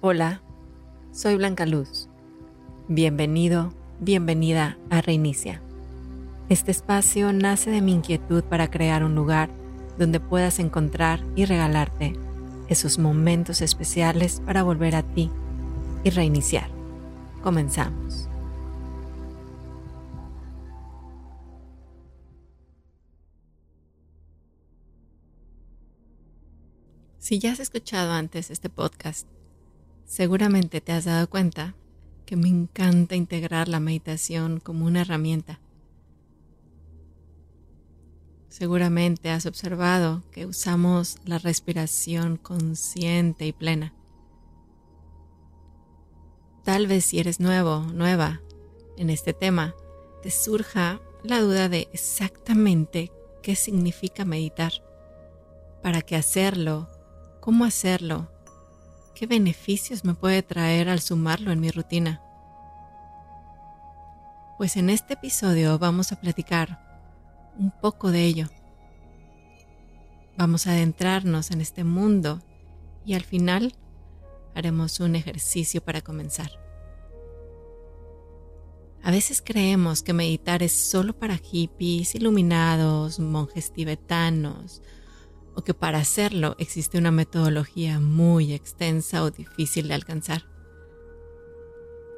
Hola, soy Blanca Luz. Bienvenido, bienvenida a Reinicia. Este espacio nace de mi inquietud para crear un lugar donde puedas encontrar y regalarte esos momentos especiales para volver a ti y reiniciar. Comenzamos. Si ya has escuchado antes este podcast, Seguramente te has dado cuenta que me encanta integrar la meditación como una herramienta. Seguramente has observado que usamos la respiración consciente y plena. Tal vez si eres nuevo, nueva en este tema, te surja la duda de exactamente qué significa meditar, para qué hacerlo, cómo hacerlo ¿Qué beneficios me puede traer al sumarlo en mi rutina? Pues en este episodio vamos a platicar un poco de ello. Vamos a adentrarnos en este mundo y al final haremos un ejercicio para comenzar. A veces creemos que meditar es solo para hippies, iluminados, monjes tibetanos o que para hacerlo existe una metodología muy extensa o difícil de alcanzar.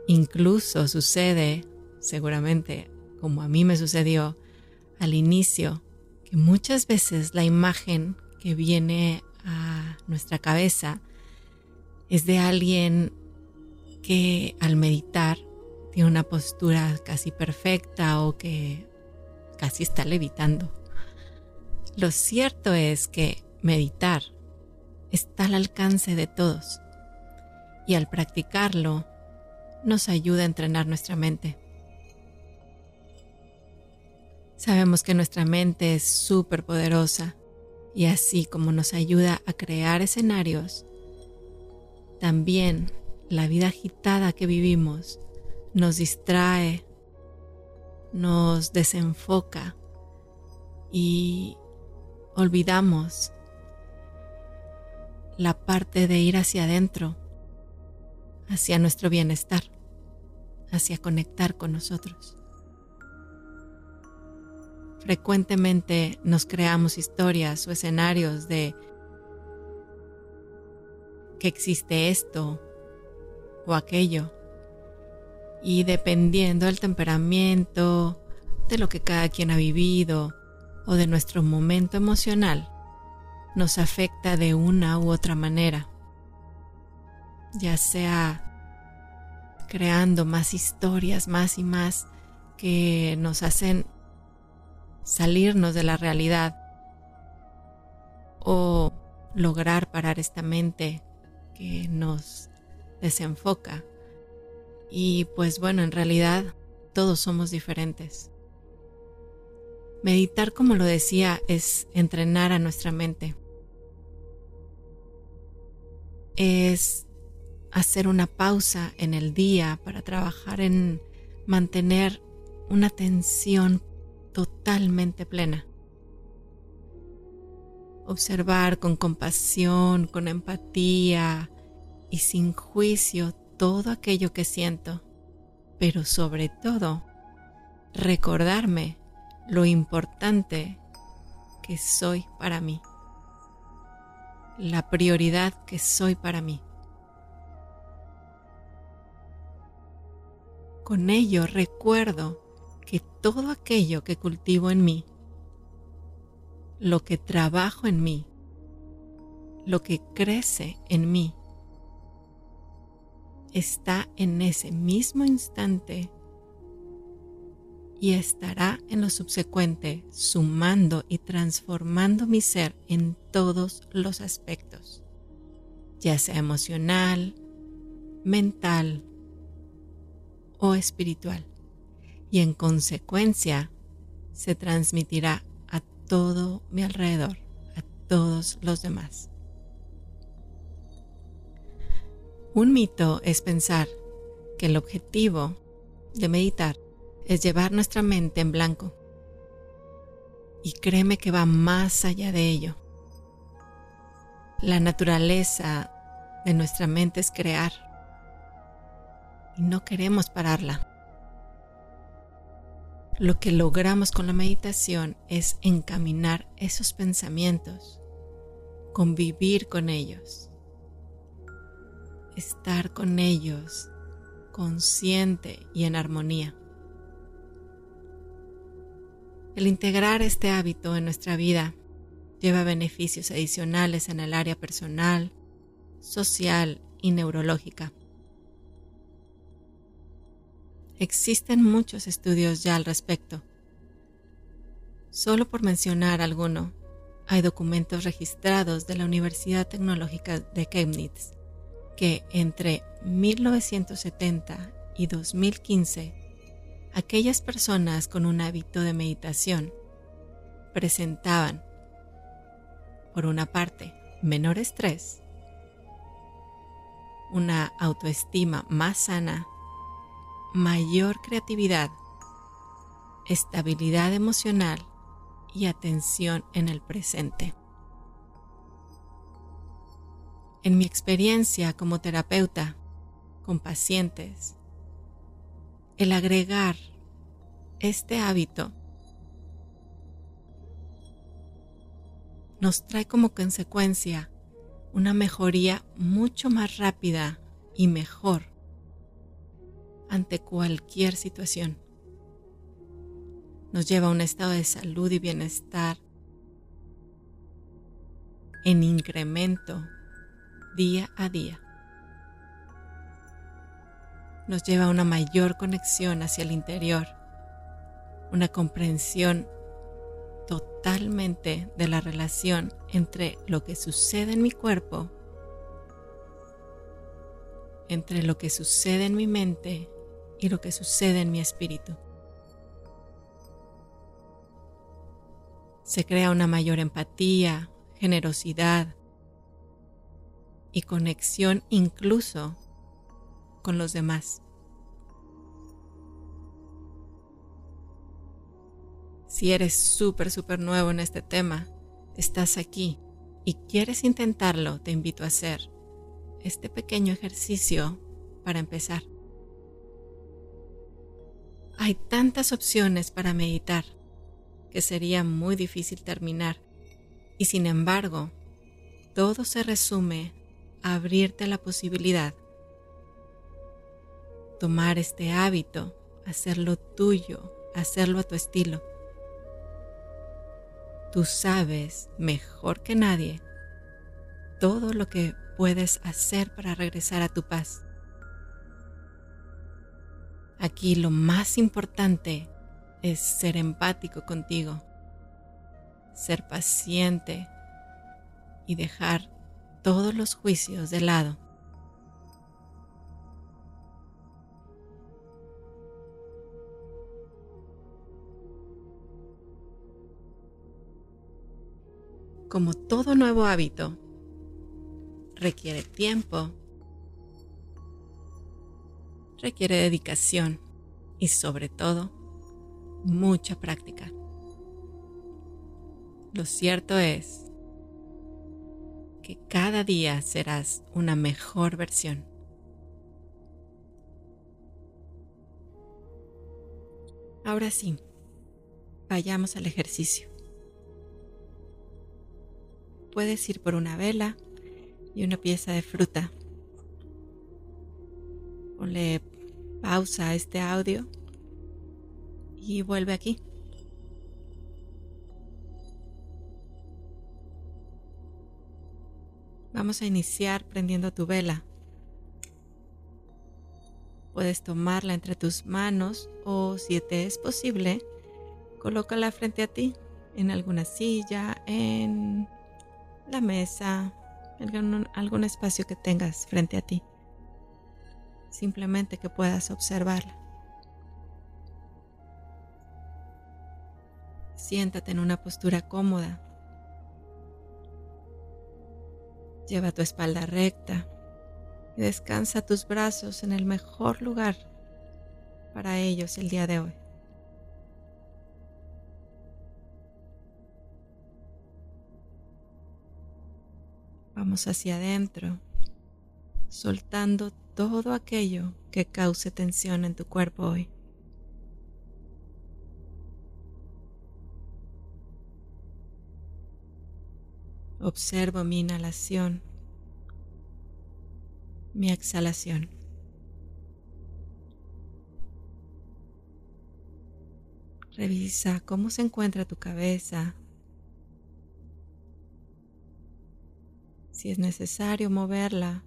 Incluso sucede, seguramente como a mí me sucedió al inicio, que muchas veces la imagen que viene a nuestra cabeza es de alguien que al meditar tiene una postura casi perfecta o que casi está levitando. Lo cierto es que meditar está al alcance de todos y al practicarlo nos ayuda a entrenar nuestra mente. Sabemos que nuestra mente es súper poderosa y así como nos ayuda a crear escenarios, también la vida agitada que vivimos nos distrae, nos desenfoca y olvidamos la parte de ir hacia adentro, hacia nuestro bienestar, hacia conectar con nosotros. Frecuentemente nos creamos historias o escenarios de que existe esto o aquello y dependiendo del temperamento, de lo que cada quien ha vivido, o de nuestro momento emocional nos afecta de una u otra manera, ya sea creando más historias, más y más que nos hacen salirnos de la realidad o lograr parar esta mente que nos desenfoca. Y pues bueno, en realidad todos somos diferentes. Meditar, como lo decía, es entrenar a nuestra mente. Es hacer una pausa en el día para trabajar en mantener una atención totalmente plena. Observar con compasión, con empatía y sin juicio todo aquello que siento, pero sobre todo recordarme lo importante que soy para mí, la prioridad que soy para mí. Con ello recuerdo que todo aquello que cultivo en mí, lo que trabajo en mí, lo que crece en mí, está en ese mismo instante y estará en lo subsecuente sumando y transformando mi ser en todos los aspectos, ya sea emocional, mental o espiritual, y en consecuencia se transmitirá a todo mi alrededor, a todos los demás. Un mito es pensar que el objetivo de meditar es llevar nuestra mente en blanco. Y créeme que va más allá de ello. La naturaleza de nuestra mente es crear y no queremos pararla. Lo que logramos con la meditación es encaminar esos pensamientos, convivir con ellos, estar con ellos consciente y en armonía. El integrar este hábito en nuestra vida lleva beneficios adicionales en el área personal, social y neurológica. Existen muchos estudios ya al respecto. Solo por mencionar alguno, hay documentos registrados de la Universidad Tecnológica de Chemnitz que entre 1970 y 2015, aquellas personas con un hábito de meditación presentaban, por una parte, menor estrés, una autoestima más sana, mayor creatividad, estabilidad emocional y atención en el presente. En mi experiencia como terapeuta con pacientes, el agregar este hábito nos trae como consecuencia una mejoría mucho más rápida y mejor ante cualquier situación. Nos lleva a un estado de salud y bienestar en incremento día a día. Nos lleva a una mayor conexión hacia el interior, una comprensión totalmente de la relación entre lo que sucede en mi cuerpo, entre lo que sucede en mi mente y lo que sucede en mi espíritu. Se crea una mayor empatía, generosidad y conexión incluso con los demás. Si eres súper, súper nuevo en este tema, estás aquí y quieres intentarlo, te invito a hacer este pequeño ejercicio para empezar. Hay tantas opciones para meditar que sería muy difícil terminar y sin embargo, todo se resume a abrirte la posibilidad, tomar este hábito, hacerlo tuyo, hacerlo a tu estilo Tú sabes mejor que nadie todo lo que puedes hacer para regresar a tu paz. Aquí lo más importante es ser empático contigo, ser paciente y dejar todos los juicios de lado. Como todo nuevo hábito, requiere tiempo, requiere dedicación y sobre todo mucha práctica. Lo cierto es que cada día serás una mejor versión. Ahora sí, vayamos al ejercicio puedes ir por una vela y una pieza de fruta. Ponle pausa a este audio y vuelve aquí. Vamos a iniciar prendiendo tu vela. Puedes tomarla entre tus manos o si te es posible, colócala frente a ti en alguna silla, en la mesa, algún, algún espacio que tengas frente a ti. Simplemente que puedas observarla. Siéntate en una postura cómoda. Lleva tu espalda recta y descansa tus brazos en el mejor lugar para ellos el día de hoy. Hacia adentro soltando todo aquello que cause tensión en tu cuerpo hoy. Observo mi inhalación, mi exhalación. Revisa cómo se encuentra tu cabeza. Si es necesario moverla,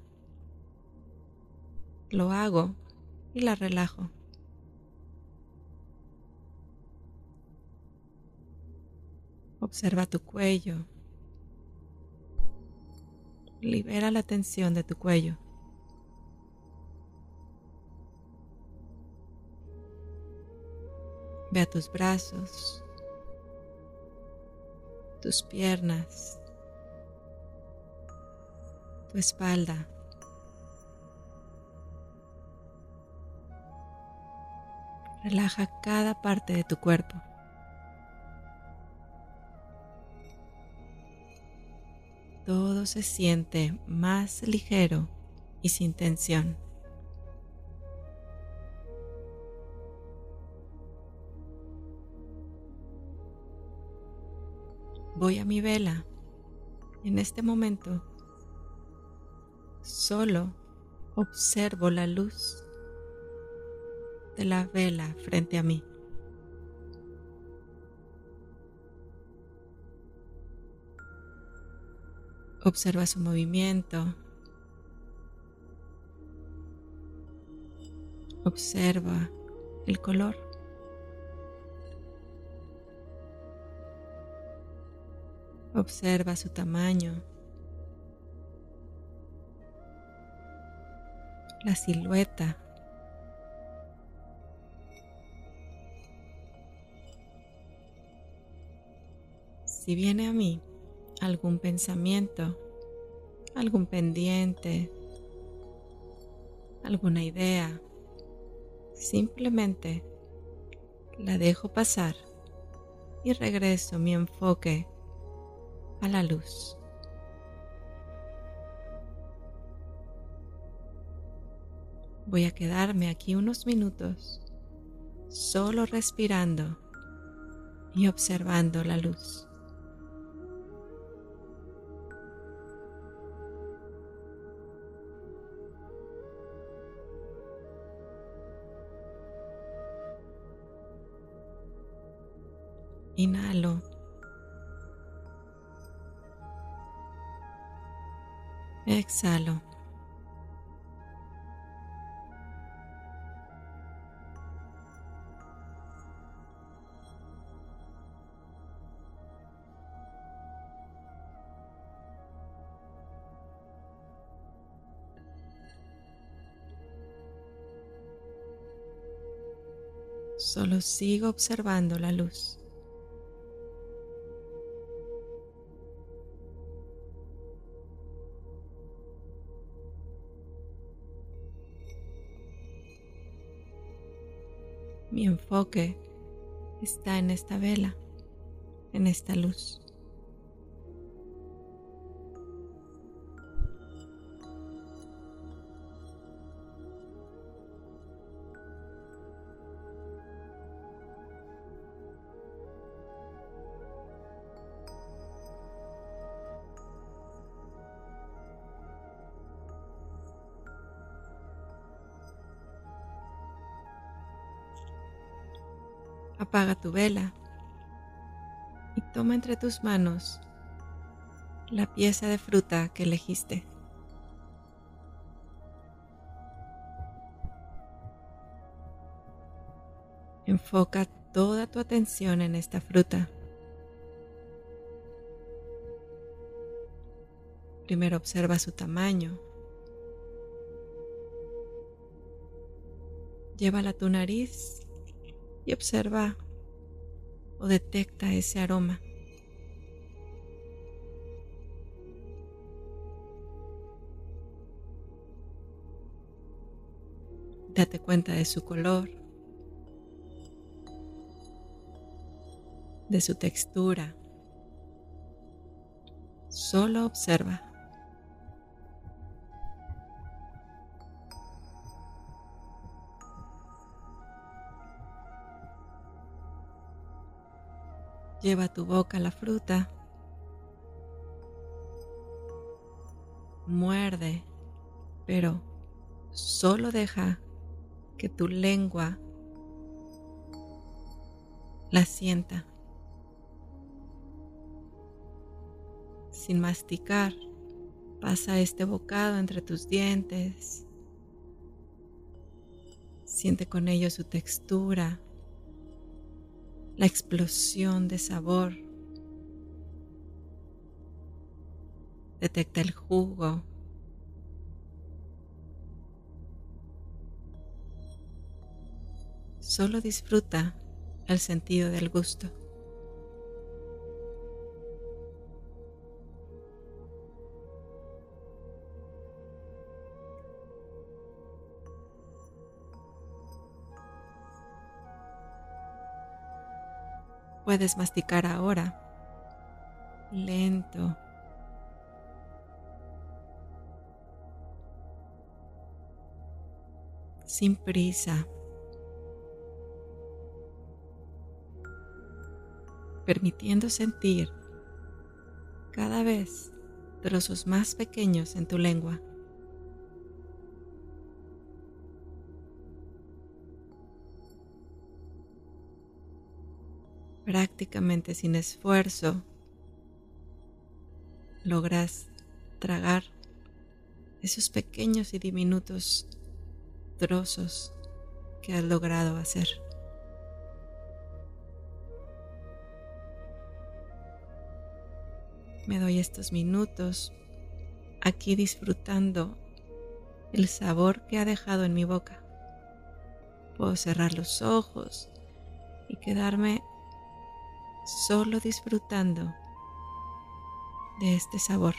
lo hago y la relajo. Observa tu cuello. Libera la tensión de tu cuello. Ve a tus brazos, tus piernas, tu espalda. Relaja cada parte de tu cuerpo. Todo se siente más ligero y sin tensión. Voy a mi vela. En este momento solo observo la luz de la vela frente a mí. Observa su movimiento. Observa el color. Observa su tamaño. La silueta si viene a mí algún pensamiento, algún pendiente, alguna idea, simplemente la dejo pasar y regreso mi enfoque a la luz. Voy a quedarme aquí unos minutos solo respirando y observando la luz. Inhalo. Exhalo. Solo sigo observando la luz. Mi enfoque está en esta vela, en esta luz. Apaga tu vela y toma entre tus manos la pieza de fruta que elegiste. Enfoca toda tu atención en esta fruta. Primero observa su tamaño. Llévala a tu nariz y observa o detecta ese aroma. Date cuenta de su color, de su textura. Solo observa. Lleva tu boca la fruta. Muerde, pero solo deja que tu lengua la sienta. Sin masticar, pasa este bocado entre tus dientes. Siente con ello su textura, la explosión de sabor. Detecta el jugo. Solo disfruta el sentido del gusto. Puedes masticar ahora, lento. Sin prisa. Permitiendo sentir cada vez trozos más pequeños en tu lengua. Prácticamente sin esfuerzo, logras tragar esos pequeños y diminutos trozos que has logrado hacer. Me doy estos minutos aquí disfrutando el sabor que ha dejado en mi boca. Puedo cerrar los ojos y quedarme solo disfrutando de este sabor.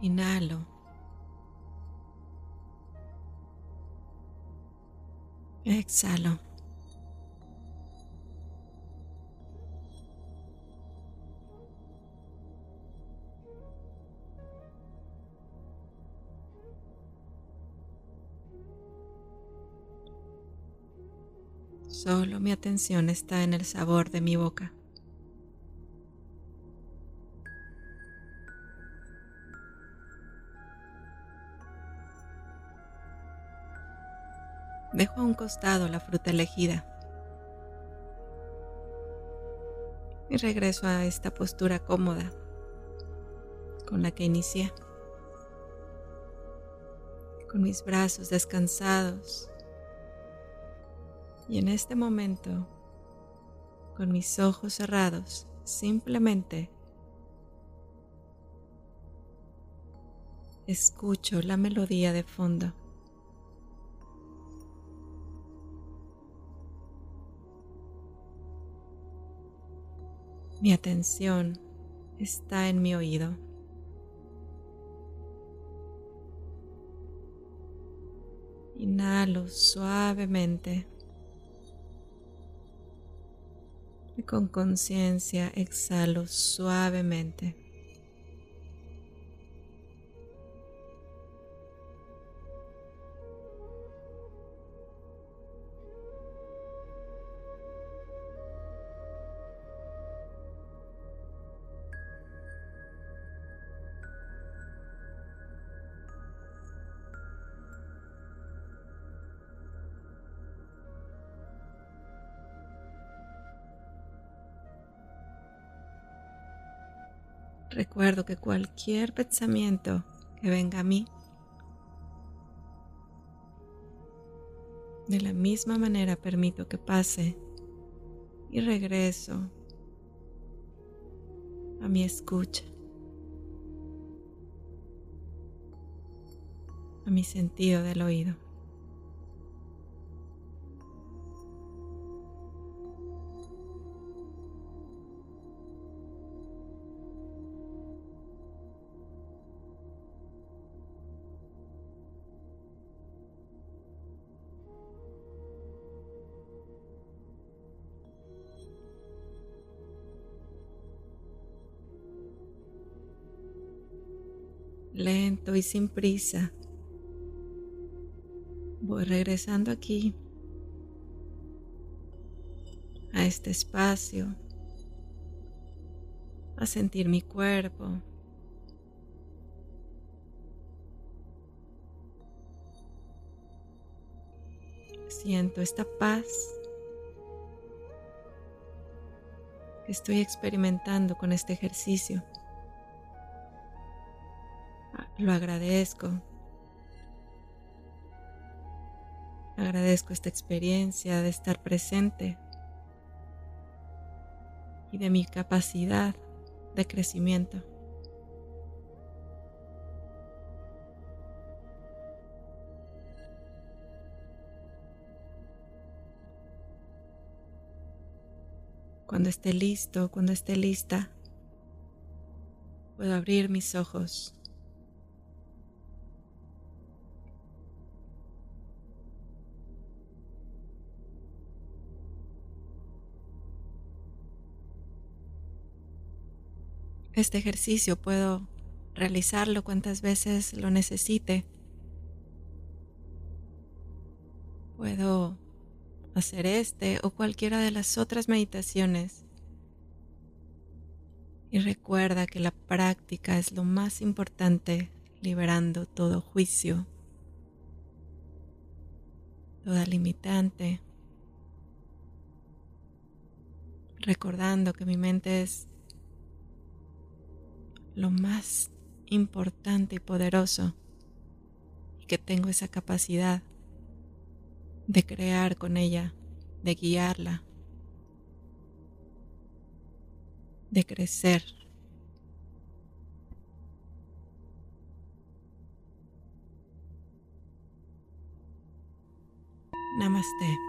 Inhalo. Exhalo. Solo mi atención está en el sabor de mi boca. Dejo a un costado la fruta elegida y regreso a esta postura cómoda con la que inicié, con mis brazos descansados y en este momento, con mis ojos cerrados, simplemente escucho la melodía de fondo. Mi atención está en mi oído. Inhalo suavemente. Y con conciencia exhalo suavemente. Recuerdo que cualquier pensamiento que venga a mí, de la misma manera permito que pase y regreso a mi escucha, a mi sentido del oído. Lento y sin prisa, Voy regresando aquí a este espacio, a sentir mi cuerpo. Siento esta paz que estoy experimentando con este ejercicio. Lo agradezco. Agradezco esta experiencia de estar presente y de mi capacidad de crecimiento. Cuando esté listo, cuando esté lista, puedo abrir mis ojos. Este ejercicio puedo realizarlo cuantas veces lo necesite. Puedo hacer este o cualquiera de las otras meditaciones. Y recuerda que la práctica es lo más importante, liberando todo juicio, toda limitante, recordando que mi mente es lo más importante y poderoso y que tengo esa capacidad de crear con ella, de guiarla, de crecer. Namaste.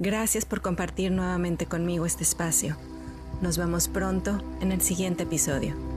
Gracias por compartir nuevamente conmigo este espacio. Nos vemos pronto en el siguiente episodio.